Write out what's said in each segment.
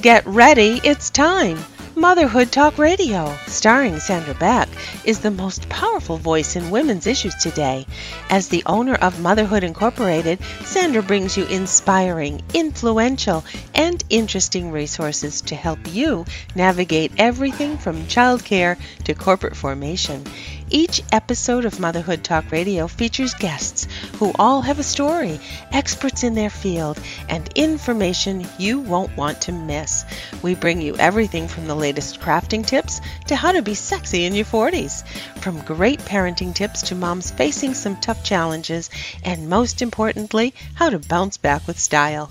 Get ready, it's time. Motherhood Talk Radio, starring Sandra Beck, is the most powerful voice in women's issues today. As the owner of Motherhood Incorporated, Sandra brings you inspiring, influential, and interesting resources to help you navigate everything from childcare to corporate formation. Each episode of Motherhood Talk Radio features guests who all have a story, experts in their field, and information you won't want to miss. We bring you everything from the latest crafting tips to how to be sexy in your 40s, from great parenting tips to moms facing some tough challenges, and most importantly, how to bounce back with style.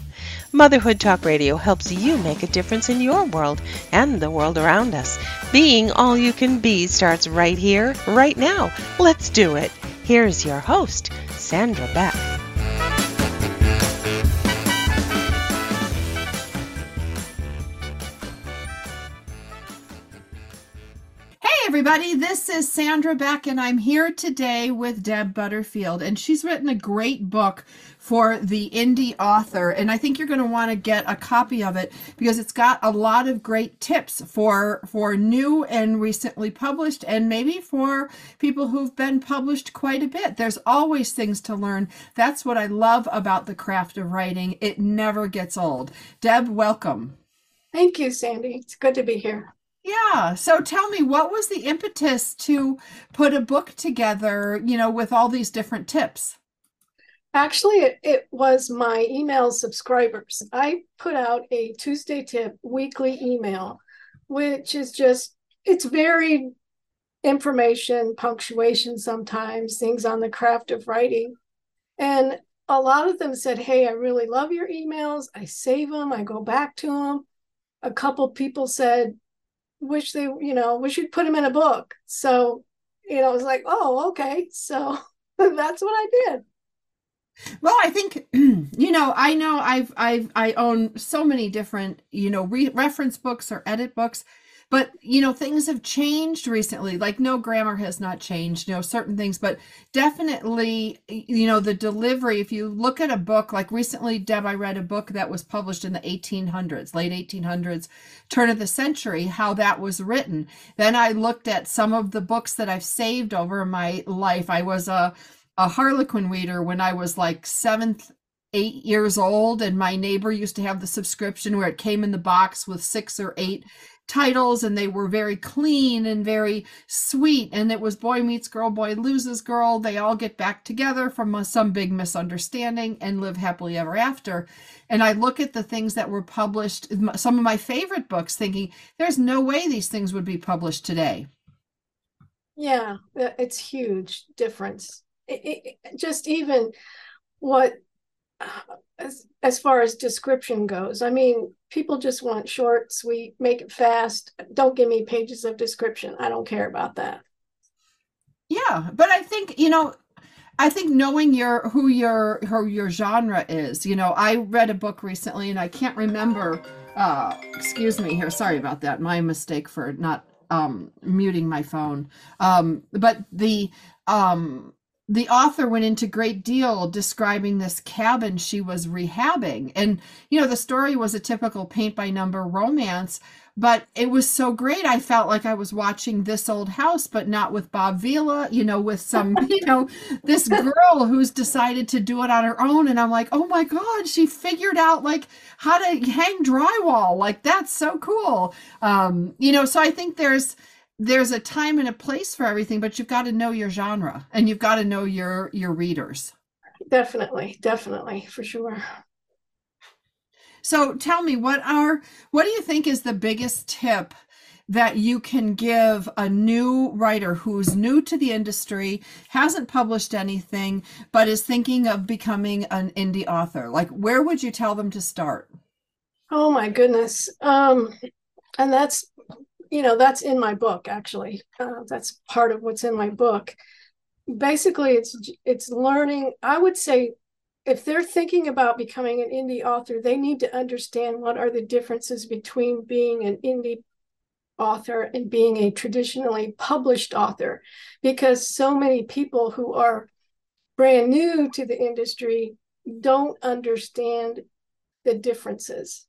Motherhood Talk Radio helps you make a difference in your world and the world around us. Being all you can be starts right here, right now. Let's do it. Here's your host, Sandra Beck. Hey everybody. This is Sandra Beck, and I'm here today with Deb Butterfield. And she's written a great book for the indie author. And I think you're going to want to get a copy of it because it's got a lot of great tips for, for new and recently published, and maybe for people who've been published quite a bit. There's always things to learn. That's what I love about the craft of writing. It never gets old. Deb, welcome. Thank you, Sandy. It's good to be here. Yeah. So tell me, what was the impetus to put a book together, you know, with all these different tips? Actually, it, it was my email subscribers. I put out a Tuesday tip weekly email, which is just, it's varied information, punctuation sometimes, things on the craft of writing. And a lot of them said, Hey, I really love your emails. I save them, I go back to them. A couple people said, wish they, you know, wish you'd put them in a book. So, you know, it was like, oh, okay. So that's what I did. Well, I think you know. I know I've I've I own so many different you know re- reference books or edit books, but you know things have changed recently like no grammar has not changed you know certain things but definitely you know the delivery if you look at a book like recently deb i read a book that was published in the 1800s late 1800s turn of the century how that was written then i looked at some of the books that i've saved over my life i was a a harlequin reader when i was like seventh eight years old and my neighbor used to have the subscription where it came in the box with six or eight titles and they were very clean and very sweet and it was boy meets girl boy loses girl. They all get back together from a, some big misunderstanding and live happily ever after. And i look at the things that were published some of my favorite books thinking there's no way these things would be published today. Yeah it's huge difference it, it, just even what as as far as description goes i mean people just want short sweet make it fast. Don't give me pages of description. I don't care about that. Yeah but i think you know i think knowing your who your who your genre is you know i read a book recently and i can't remember uh excuse me here sorry about that my mistake for not um muting my phone. Um but the um the author went into great deal describing this cabin she was rehabbing. And you know the story was a typical paint by number romance but it was so great i felt like i was watching this old house but not with bob vila you know with some you know this girl who's decided to do it on her own. And i'm like oh my god she figured out like how to hang drywall. Like that's so cool. Um you know so i think there's there's a time and a place for everything but you've got to know your genre and you've got to know your your readers. Definitely definitely for sure. So tell me what are what do you think is the biggest tip that you can give a new writer who's new to the industry hasn't published anything but is thinking of becoming an indie author? Like where would you tell them to start? Oh my goodness. Um and that's you know that's in my book actually. Uh, that's part of what's in my book. Basically it's it's learning i would say if they're thinking about becoming an indie author they need to understand what are the differences between being an indie author and being a traditionally published author. Because so many people who are brand new to the industry don't understand the differences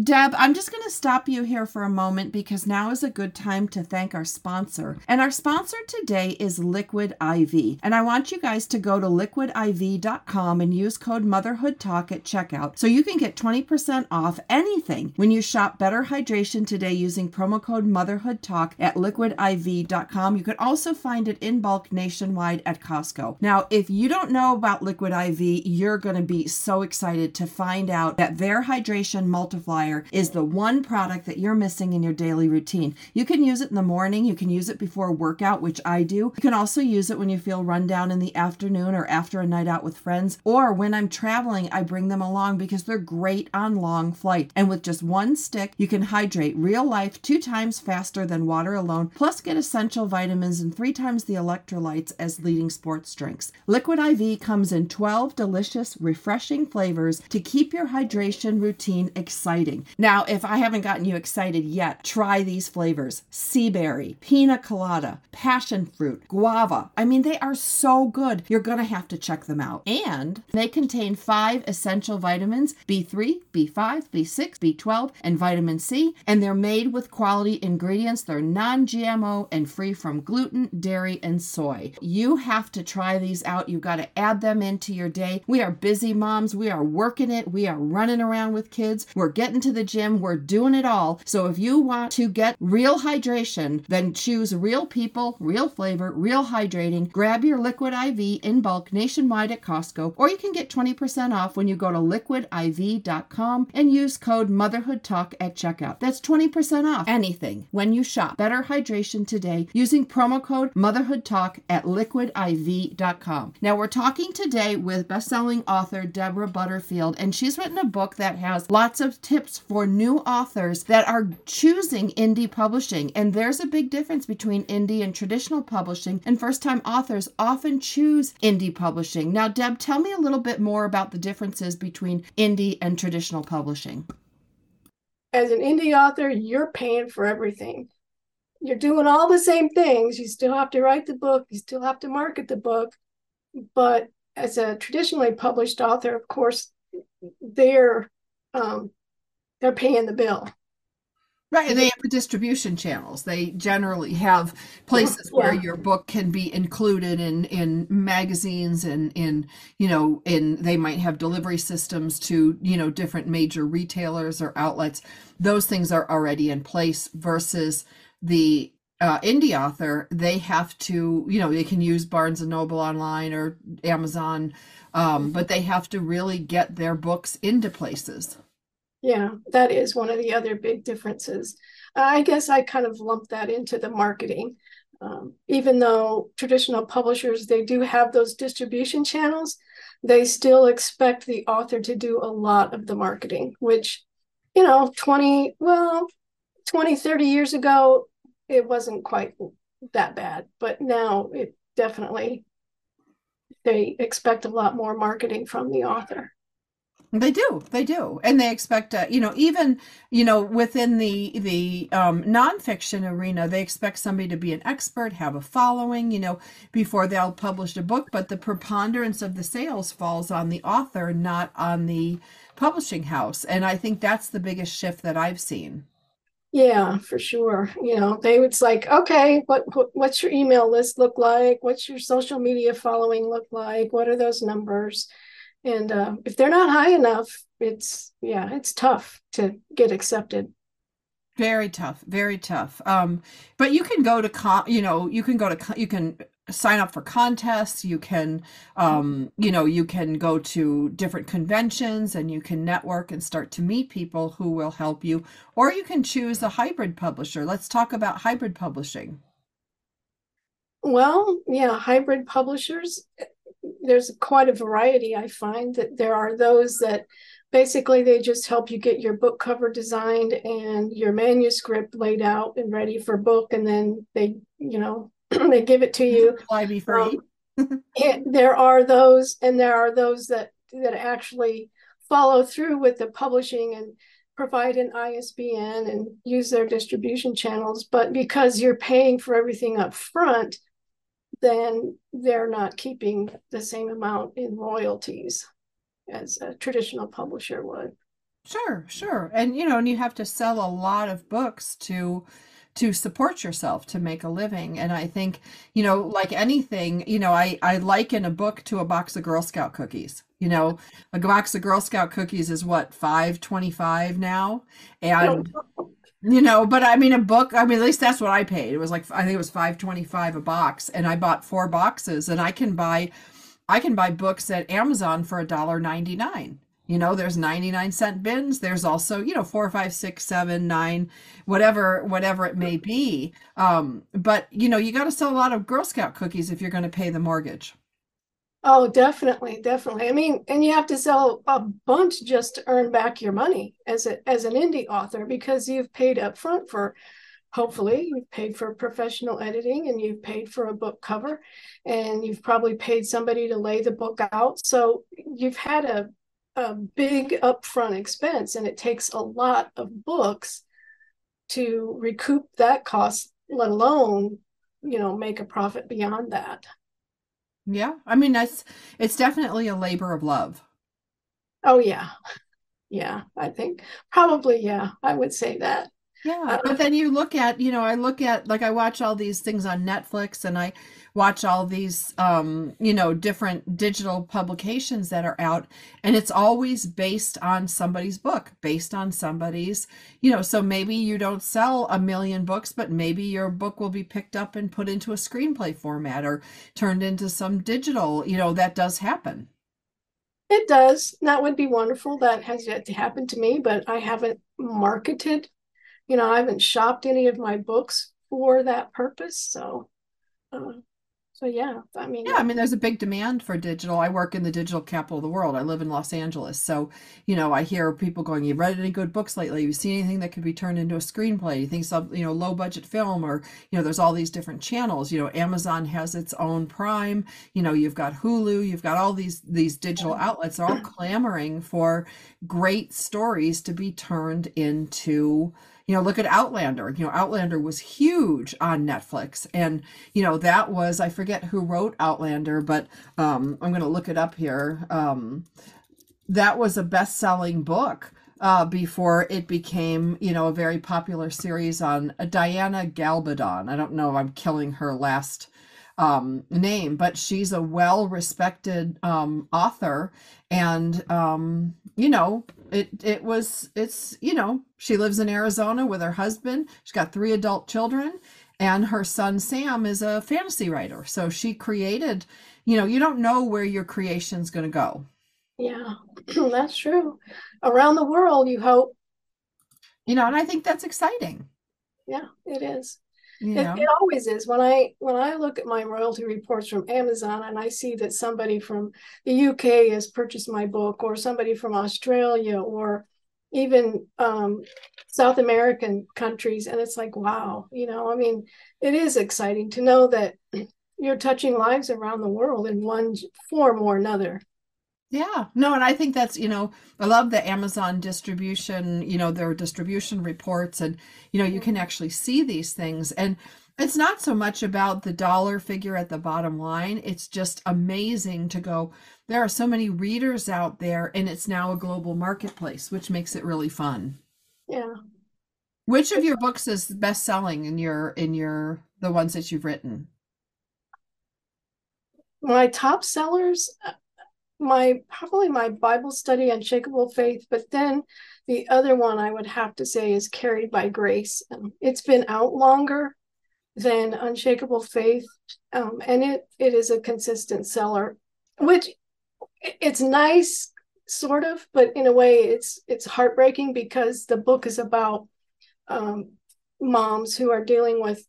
Deb, I'm just going to stop you here for a moment because now is a good time to thank our sponsor. And our sponsor today is Liquid IV. And I want you guys to go to liquidiv.com and use code MotherhoodTalk at checkout so you can get 20% off anything when you shop Better Hydration today using promo code MotherhoodTalk at liquidiv.com. You can also find it in bulk nationwide at Costco. Now, if you don't know about Liquid IV, you're going to be so excited to find out that their hydration multiplier is the one product that you're missing in your daily routine. You can use it in the morning, you can use it before workout, which I do. You can also use it when you feel run down in the afternoon or after a night out with friends, or when I'm traveling, I bring them along because they're great on long flights. And with just one stick, you can hydrate real life two times faster than water alone, plus get essential vitamins and three times the electrolytes as leading sports drinks. Liquid IV comes in 12 delicious, refreshing flavors to keep your hydration routine exciting exciting. Now, if I haven't gotten you excited yet, try these flavors sea berry, pina colada, passion fruit, guava. I mean, they are so good. You're going to have to check them out. And they contain five essential vitamins B3, B5, B6, B12, and vitamin C. And they're made with quality ingredients. They're non GMO and free from gluten, dairy, and soy. You have to try these out. You've got to add them into your day. We are busy moms. We are working it. We are running around with kids. We're getting to the gym. We're doing it all. So if you want to get real hydration, then choose real people, real flavor, real hydrating. Grab your Liquid IV in bulk nationwide at Costco, or you can get 20% off when you go to liquidiv.com and use code MotherhoodTalk at checkout. That's 20% off anything when you shop. Better hydration today using promo code MotherhoodTalk at liquidiv.com. Now we're talking today with best-selling author Debra Butterfield, and she's written a book that has lots of tips tips for new authors that are choosing indie publishing. And there's a big difference between indie and traditional publishing, and first time authors often choose indie publishing. Now, Deb, tell me a little bit more about the differences between indie and traditional publishing. As an indie author, you're paying for everything. You're doing all the same things. You still have to write the book, you still have to market the book. But as a traditionally published author, of course, they're um, they're paying the bill. Right, and they have the distribution channels. They generally have places yeah. where your book can be included in in magazines and in you know in they might have delivery systems to you know different major retailers or outlets. Those things are already in place versus the uh, indie author. They have to you know they can use Barnes and Noble online or Amazon, um, but they have to really get their books into places. Yeah, that is one of the other big differences. I guess I kind of lump that into the marketing. Um, even though traditional publishers they do have those distribution channels, they still expect the author to do a lot of the marketing, which, you know, 20, well, 20, 30 years ago, it wasn't quite that bad. But now it definitely, they expect a lot more marketing from the author. They do, they do, and they expect, uh, you know, even you know, within the the um, nonfiction arena, they expect somebody to be an expert, have a following, you know, before they'll publish a book. But the preponderance of the sales falls on the author, not on the publishing house, and I think that's the biggest shift that I've seen. Yeah, for sure. You know, they it's like, okay, what, what what's your email list look like? What's your social media following look like? What are those numbers? And uh, if they're not high enough it's yeah it's tough to get accepted. Very tough very tough. Um but you can go to con you know you can go to you can sign up for contests you can um you know you can go to different conventions and you can network and start to meet people who will help you. Or you can choose a hybrid publisher. Let's talk about hybrid publishing. Well yeah hybrid publishers there's quite a variety. I find that there are those that basically they just help you get your book cover designed and your manuscript laid out and ready for book, and then they, you know, they give it to you. Fly be free. Um, there are those, and there are those that that actually follow through with the publishing and provide an ISBN and use their distribution channels. But because you're paying for everything up front, then they're not keeping the same amount in royalties as a traditional publisher would. Sure, sure. And you know, and you have to sell a lot of books to to support yourself to make a living. And I think, you know, like anything, you know, I I liken a book to a box of Girl Scout cookies. You know, a box of Girl Scout cookies is what, 525 now? And you know, but I mean a book, I mean at least that's what I paid. It was like I think it was 525 a box and I bought four boxes and I can buy I can buy books at Amazon for a dollar ninety nine. You know, there's 99 cent bins. There's also, you know, four, five, six, seven, nine, whatever, whatever it may be. Um, but you know, you got to sell a lot of Girl Scout cookies if you're going to pay the mortgage. Oh, definitely, definitely. I mean, and you have to sell a bunch just to earn back your money as a as an indie author because you've paid up front for hopefully you've paid for professional editing and you've paid for a book cover and you've probably paid somebody to lay the book out. So you've had a a big upfront expense and it takes a lot of books to recoup that cost, let alone, you know, make a profit beyond that. Yeah. I mean, that's it's definitely a labor of love. Oh yeah. Yeah, I think probably yeah, I would say that. Yeah, but then you look at, you know, I look at like I watch all these things on Netflix and I watch all these um, you know, different digital publications that are out and it's always based on somebody's book, based on somebody's, you know, so maybe you don't sell a million books, but maybe your book will be picked up and put into a screenplay format or turned into some digital, you know, that does happen. It does. That would be wonderful. That has yet to happen to me, but I haven't marketed you know, I haven't shopped any of my books for that purpose. So, uh, so yeah, I mean, yeah, I mean, there's a big demand for digital. I work in the digital capital of the world. I live in Los Angeles, so you know, I hear people going, "You've read any good books lately? You seen anything that could be turned into a screenplay? You think some, you know, low budget film, or you know, there's all these different channels. You know, Amazon has its own Prime. You know, you've got Hulu. You've got all these these digital outlets are all clamoring for great stories to be turned into you know look at outlander. You know outlander was huge on netflix. And you know that was i forget who wrote outlander but um i'm going to look it up here. Um that was a best-selling book uh, before it became, you know, a very popular series on uh, Diana Gabaldon. I don't know I'm killing her last um, name, but she's a well respected um, author. And, um, you know, it, it was, it's, you know, she lives in Arizona with her husband. She's got three adult children, and her son Sam is a fantasy writer. So she created, you know, you don't know where your creation's going to go. Yeah, that's true. Around the world, you hope. You know, and I think that's exciting. Yeah, it is. It, it, always is. When i when i look at my royalty reports from amazon and i see that somebody from the uk has purchased my book or somebody from australia or even um, south american countries and it's like wow you know? I mean it is exciting to know that you're touching lives around the world in one form or another yeah, no, and I think that's, you know, I love the Amazon distribution, you know, their distribution reports, and, you know, you can mm-hmm. actually see these things. And it's not so much about the dollar figure at the bottom line. It's just amazing to go, there are so many readers out there, and it's now a global marketplace, which makes it really fun. Yeah. Which of your books is best selling in your, in your, the ones that you've written? My top sellers, uh, my probably my Bible study, Unshakable Faith, but then the other one I would have to say is Carried by Grace. Um, it's been out longer than Unshakable Faith, um, and it it is a consistent seller, which it's nice, sort of, but in a way it's it's heartbreaking because the book is about um, moms who are dealing with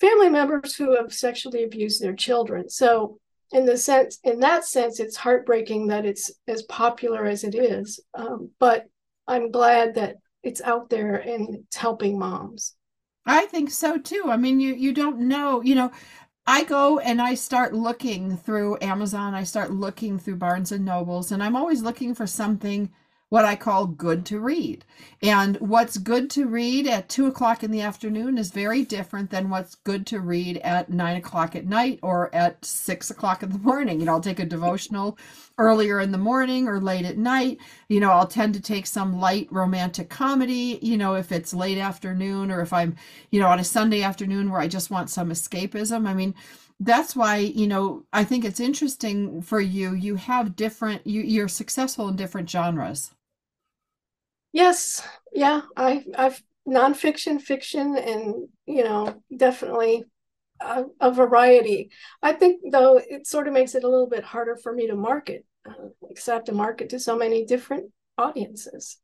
family members who have sexually abused their children. So in the sense in that sense it's heartbreaking that it's as popular as it is um, but i'm glad that it's out there and it's helping moms. I think so too. I mean you you don't know you know i go and i start looking through amazon i start looking through barnes and nobles and i'm always looking for something what I call good to read. And what's good to read at two o'clock in the afternoon is very different than what's good to read at nine o'clock at night or at six o'clock in the morning. You know, I'll take a devotional earlier in the morning or late at night. You know, I'll tend to take some light romantic comedy, you know, if it's late afternoon or if I'm, you know, on a Sunday afternoon where I just want some escapism. I mean, that's why you know i think it's interesting for you you have different you, you're successful in different genres Yes, yeah, I I've nonfiction, fiction, and you know definitely a, a variety. I think though it sort of makes it a little bit harder for me to market, uh, because I have to market to so many different audiences.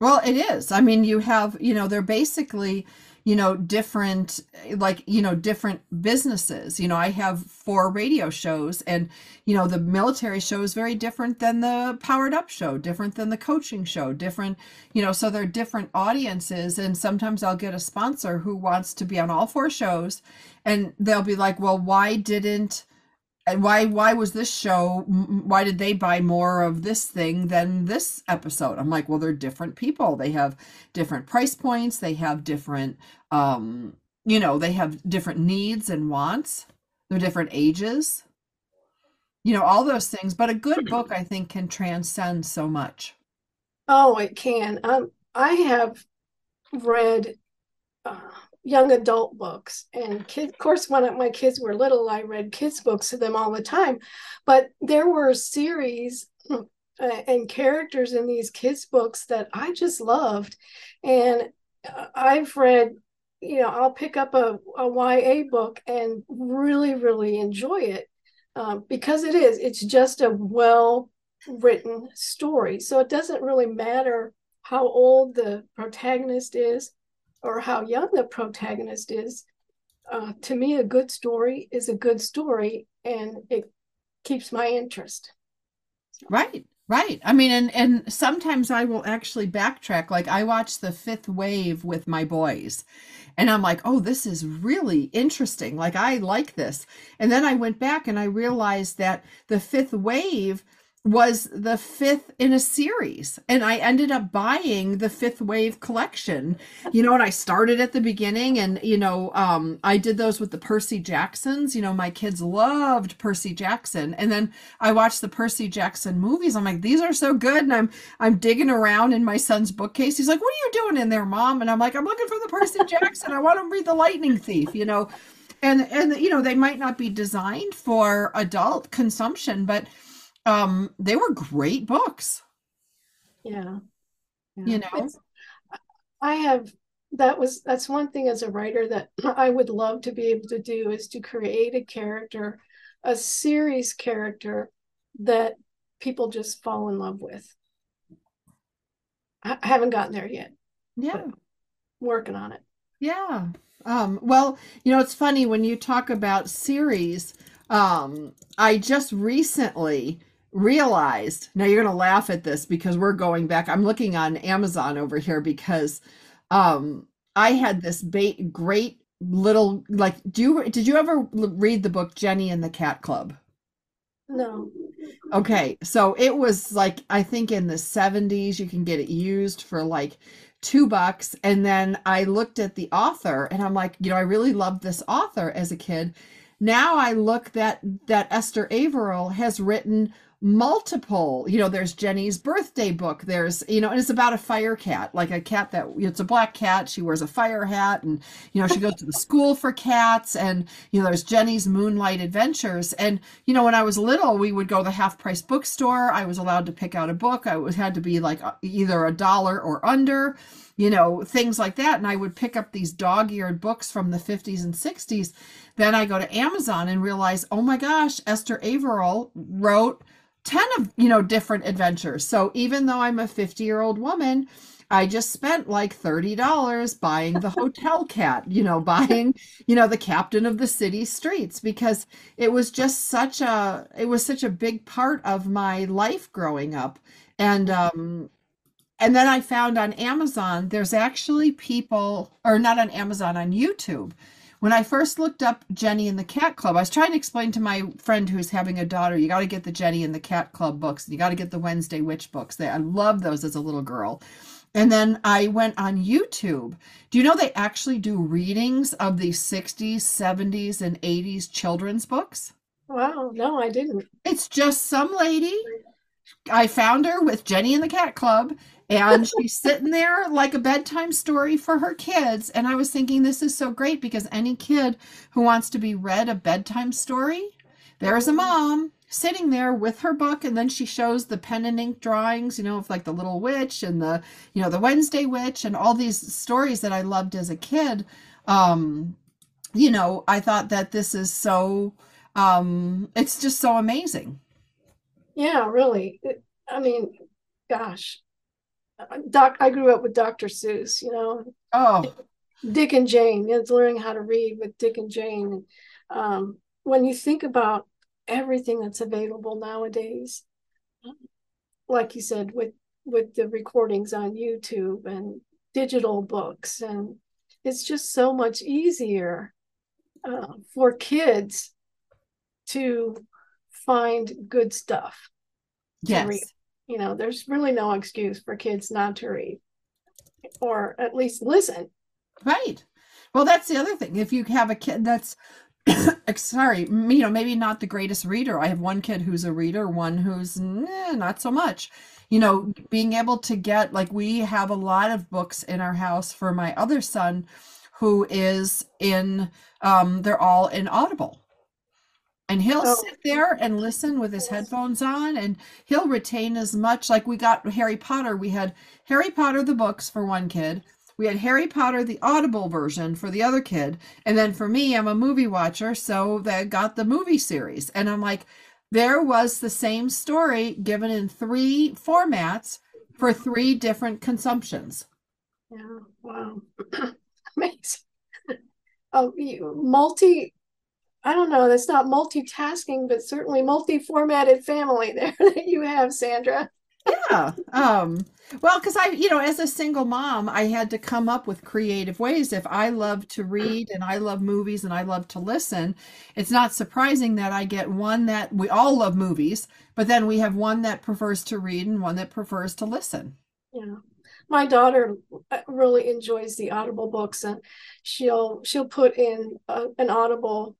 Well, it is. I mean, you have, you know, they're basically you know different like you know different businesses. You know i have four radio shows and you know the military show is very different than the powered up show different than the coaching show different you know so they're different audiences. And sometimes i'll get a sponsor who wants to be on all four shows and they'll be like well why didn't and why why was this show why did they buy more of this thing than this episode? I'm like well they're different people. They have different price points. They have different um you know they have different needs and wants. They're different ages. You know all those things but a good book i think can transcend so much. Oh it can. Um i have read uh, young adult books and kids of course when my kids were little i read kids books to them all the time but there were series uh, and characters in these kids books that i just loved and uh, i've read you know i'll pick up a, a ya book and really really enjoy it um, because it is it's just a well written story so it doesn't really matter how old the protagonist is or how young the protagonist is, uh, to me, a good story is a good story and it keeps my interest. Right, right. I mean, and and sometimes I will actually backtrack. Like I watch The Fifth Wave with my boys, and I'm like, oh, this is really interesting. Like I like this. And then I went back and I realized that The Fifth Wave was the fifth in a series and i ended up buying the fifth wave collection. You know and i started at the beginning and you know um, i did those with the percy jacksons. You know my kids loved percy jackson. And then i watched the percy jackson movies. I'm like these are so good. And i'm i'm digging around in my son's bookcase. He's like what are you doing in there mom? And i'm like i'm looking for the percy jackson. I want to read the lightning thief you know. And and you know they might not be designed for adult consumption but um they were great books. Yeah, yeah. you know? It's, i have that was that's one thing as a writer that i would love to be able to do is to create a character a series character that people just fall in love with. I haven't gotten there yet yeah. working on it. Yeah. Um well you know it's funny when you talk about series um i just recently realized now you're going to laugh at this because we're going back i'm looking on amazon over here because um i had this bait great little like do you did you ever read the book jenny and the cat club? No. Okay so it was like i think in the 70s you can get it used for like two bucks and then i looked at the author and i'm like you know i really loved this author as a kid. Now i look that that esther averill has written multiple you know there's jenny's birthday book. There's you know and it's about a fire cat like a cat that it's a black cat. She wears a fire hat and you know she goes to the school for cats and you know there's jenny's moonlight adventures. And you know when i was little we would go to the half price bookstore. I was allowed to pick out a book. I was had to be like uh, either a dollar or under you know things like that. And i would pick up these dog-eared books from the 50s and 60s then i go to amazon and realize oh my gosh esther averill wrote 10 of you know different adventures. So even though i'm a 50 year old woman i just spent like $30 buying the hotel cat you know buying you know the captain of the city streets because it was just such a it was such a big part of my life growing up. And um and then i found on amazon there's actually people or not on amazon on youtube when I first looked up Jenny and the Cat Club, I was trying to explain to my friend who's having a daughter, you got to get the Jenny and the Cat Club books. and You got to get the Wednesday Witch books. They, I love those as a little girl. And then I went on YouTube. Do you know they actually do readings of the 60s, 70s, and 80s children's books? Wow, no, I didn't. It's just some lady. I found her with Jenny and the Cat Club, and she's sitting there like a bedtime story for her kids. And I was thinking, this is so great because any kid who wants to be read a bedtime story, there's a mom sitting there with her book and then she shows the pen and ink drawings you know of like the little witch and the you know the wednesday witch and all these stories that i loved as a kid um you know i thought that this is so um it's just so amazing Yeah, really. I mean, gosh, Doc, I grew up with Dr. Seuss, you know, oh Dick and Jane. It's learning how to read with Dick and Jane. Um, when you think about everything that's available nowadays, like you said, with with the recordings on YouTube and digital books, and it's just so much easier uh, for kids to find good stuff. to yes read. You know, there's really no excuse for kids not to read or at least listen. Right. Well, that's the other thing. If you have a kid that's sorry, you know, maybe not the greatest reader. I have one kid who's a reader, one who's eh, not so much. You know, being able to get like we have a lot of books in our house for my other son who is in um they're all in Audible. And he'll Oh. sit there and listen with his headphones on, and he'll retain as much. Like we got Harry Potter, we had Harry Potter the books for one kid, we had Harry Potter the Audible version for the other kid, and then for me, I'm a movie watcher, so they got the movie series. And I'm like, there was the same story given in three formats for three different consumptions. Yeah, wow. Amazing. Oh, multi, I don't know, that's not multitasking, but certainly multi-formatted family there that you have, Sandra. Yeah. Um, well, because I, you know, as a single mom, I had to come up with creative ways. If I love to read and I love movies and I love to listen, it's not surprising that I get one that we all love movies, but then we have one that prefers to read and one that prefers to listen. Yeah. My daughter uh, really enjoys the Audible books and she'll she'll put in uh, an Audible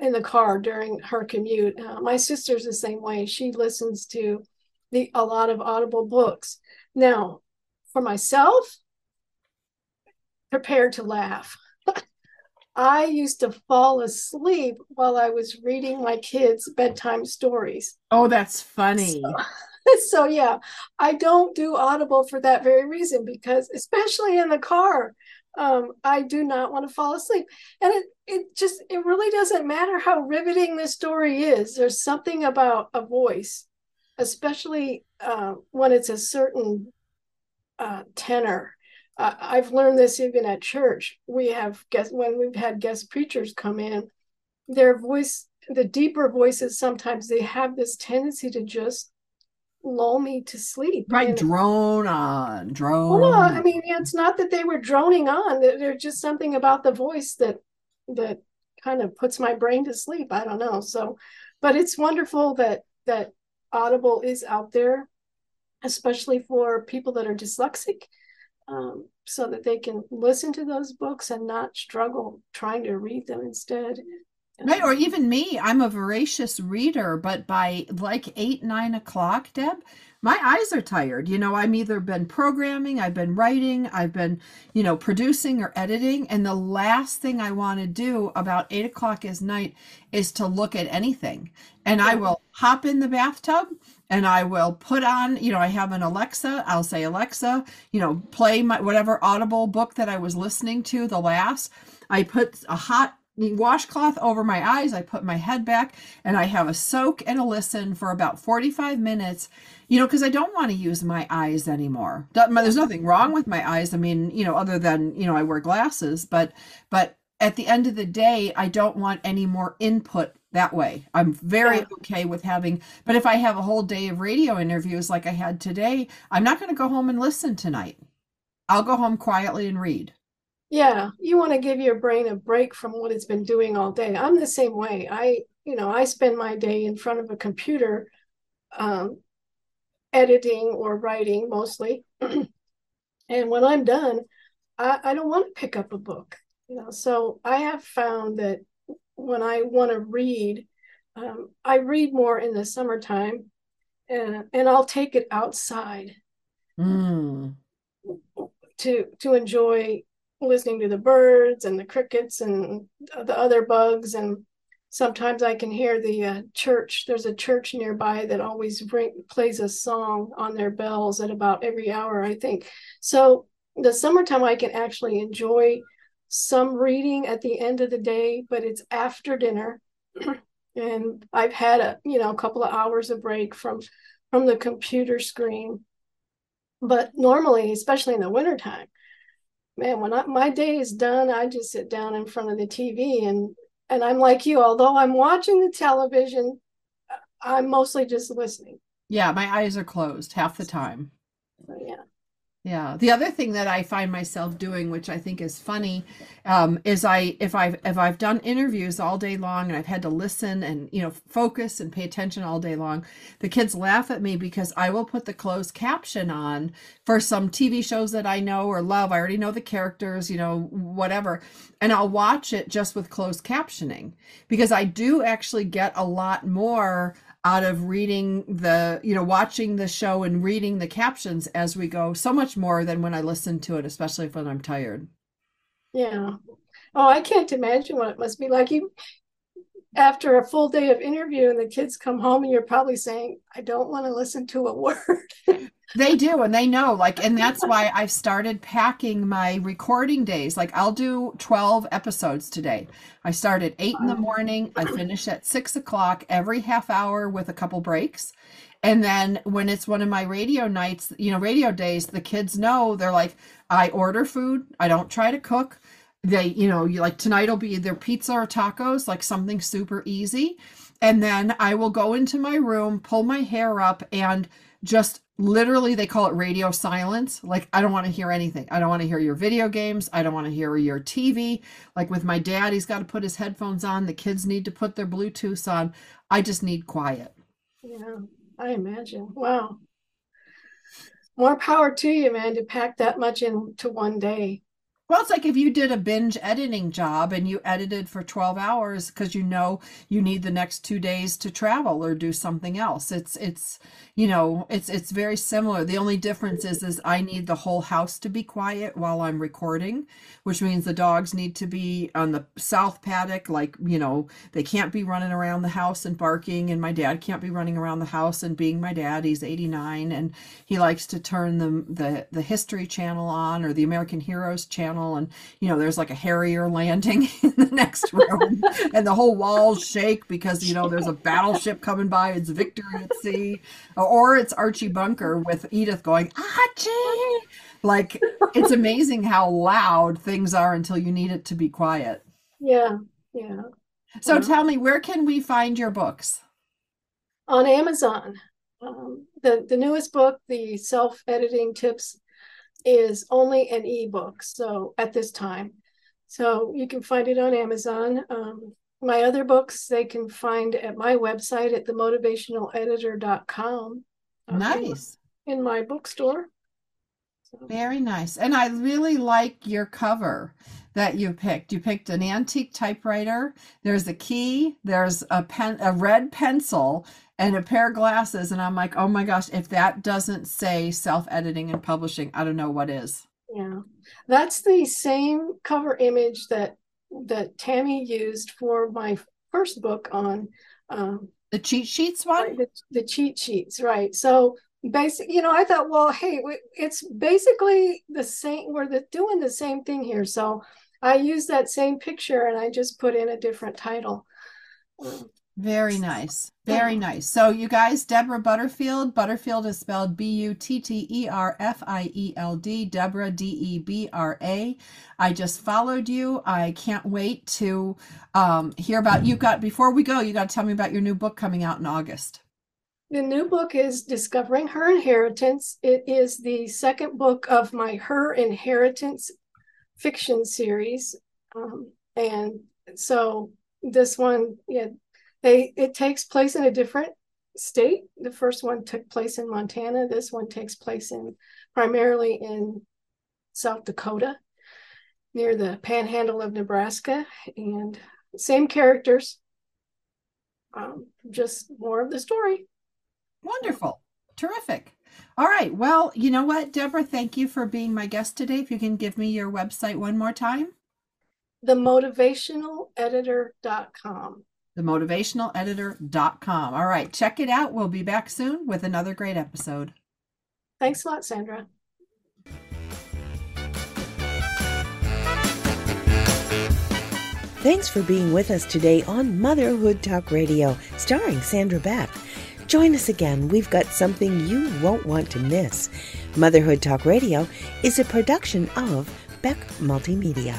in the car during her commute. Uh, my sister's the same way. She listens to the a lot of Audible books. Now, for myself, prepare to laugh. I used to fall asleep while I was reading my kids' bedtime stories. Oh, that's funny. So yeah, I don't do Audible for that very reason because especially in the car, um, I do not want to fall asleep. And it it just it really doesn't matter how riveting the story is. There's something about a voice, especially uh, when it's a certain uh, tenor. Uh, I've learned this even at church. We have guest when we've had guest preachers come in, their voice, the deeper voices, sometimes they have this tendency to just lull me to sleep. Right, And- drone on, drone. well, I mean, it's not that they were droning on. there- There's just something about the voice that that kind of puts my brain to sleep. I don't know. So, but it's wonderful that that Audible is out there, especially for people that are dyslexic, um, so that they can listen to those books and not struggle trying to read them instead. Right, or even me, I'm a voracious reader, but by like eight, nine o'clock, Deb, my eyes are tired. You know, I'm either been programming, I've been writing, I've been, you know, producing or editing, and the last thing I want to do about eight o'clock is night is to look at anything. And I will hop in the bathtub and I will put on, you know, I have an Alexa, I'll say, Alexa, you know, play my whatever audible book that I was listening to the last. I put a hot washcloth over my eyes. I put my head back and I have a soak and a listen for about 45 minutes, you know, because I don't want to use my eyes anymore. There's nothing wrong with my eyes. I mean, you know, other than, you know, I wear glasses, but, but at the end of the day, I don't want any more input that way. I'm very Yeah. okay with having, but if I have a whole day of radio interviews like I had today, I'm not going to go home and listen tonight. I'll go home quietly and read. Yeah, you want to give your brain a break from what it's been doing all day. I'm the same way. I, you know, I spend my day in front of a computer um, editing or writing mostly. and when I'm done, I, I don't want to pick up a book. You know, so I have found that when I want to read, um, I read more in the summertime, and and I'll take it outside Mm. to to enjoy listening to the birds and the crickets and the other bugs and sometimes I can hear the uh, church. There's a church nearby that always bring, plays a song on their bells at about every hour, I think. So the summertime, I can actually enjoy some reading at the end of the day, but it's after dinner, and I've had a you know a couple of hours of break from from the computer screen. But normally, especially in the wintertime, man, when I, my day is done, I just sit down in front of the TV and and I'm like you, although I'm watching the television, I'm mostly just listening. Yeah, my eyes are closed half the time. Yeah. Yeah. The other thing that I find myself doing, which I think is funny, um, is I if I've if I've done interviews all day long and I've had to listen and you know focus and pay attention all day long, the kids laugh at me because I will put the closed caption on for some TV shows that I know or love. I already know the characters, you know, whatever, and I'll watch it just with closed captioning because I do actually get a lot more out of reading the you know watching the show and reading the captions as we go so much more than when i listen to it especially when i'm tired. Yeah. Oh i can't imagine what it must be like. You after a full day of interview and the kids come home and you're probably saying i don't want to listen to a word. They do and they know like and that's why i've started packing my recording days. Like i'll do 12 episodes today. I start at 8 in the morning i finish at 6 o'clock every half hour with a couple breaks. And then when it's one of my radio nights you know radio days the kids know they're like i order food i don't try to cook they you know you like tonight will be either pizza or tacos like something super easy. And then i will go into my room pull my hair up and just literally they call it radio silence. Like i don't want to hear anything. I don't want to hear your video games. I don't want to hear your tv like with my dad he's got to put his headphones on. The kids need to put their bluetooth on. I just need quiet. Yeah i imagine. Wow. More power to you man to pack that much into one day well, it's like if you did a binge editing job and you edited for 12 hours because you know you need the next two days to travel or do something else. It's it's you know, it's it's very similar. The only difference is is I need the whole house to be quiet while I'm recording, which means the dogs need to be on the south paddock, like, you know, they can't be running around the house and barking, and my dad can't be running around the house and being my dad. He's 89 and he likes to turn the the, the history channel on or the American Heroes channel channel and you know there's like a harrier landing in the next room and the whole walls shake because you know there's a battleship coming by. It's victory at sea or it's archie bunker with edith going archie! Like it's amazing how loud things are until you need it to be quiet. Yeah yeah. So tell me where can we find your books? On amazon. Um, the the newest book the self editing tips is only an ebook. So at this time, so you can find it on Amazon. Um, my other books they can find at my website at themotivationaleditor.com. Uh, nice. In, in my bookstore. So. Very nice. And I really like your cover that you picked. You picked an antique typewriter. There's a key, there's a pen a red pencil, and a pair of glasses. And i'm like oh my gosh if that doesn't say self-editing and publishing i don't know what is. Yeah. That's the same cover image that that tammy used for my first book on um, the cheat sheets one? the, the cheat sheets right. So basic you know i thought well hey it's basically the same we're the, doing the same thing here. So i used that same picture and i just put in a different title very nice. Very nice. So, you guys, Debra Butterfield, Butterfield is spelled B U T T E R F I E L D, Debra D E B R A. I just followed you. I can't wait to um, hear about you. Got before we go, you got to tell me about your new book coming out in August. The new book is Discovering Her Inheritance. It is the second book of my Her Inheritance fiction series. Um, and so this one, yeah, they it takes place in a different state. The first one took place in Montana. This one takes place in primarily in South Dakota, near the panhandle of Nebraska, and same characters, um, just more of the story. Wonderful. Terrific. All right. Well, you know what, Debra, thank you for being my guest today. If you can give me your website one more time. Themotivationaleditor.com. Themotivationaleditor.com. All right. Check it out. We'll be back soon with another great episode. Thanks a lot, Sandra. Thanks for being with us today on Motherhood Talk Radio, starring Sandra Beck. Join us again. We've got something you won't want to miss. Motherhood Talk Radio is a production of Beck Multimedia.